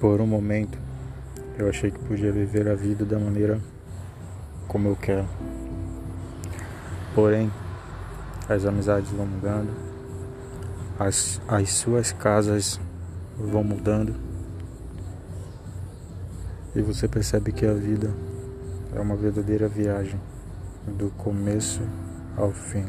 Por um momento, eu achei que podia viver a vida da maneira como eu quero. Porém, as amizades vão mudando, as, as suas casas vão mudando, e você percebe que a vida é uma verdadeira viagem, do começo ao fim.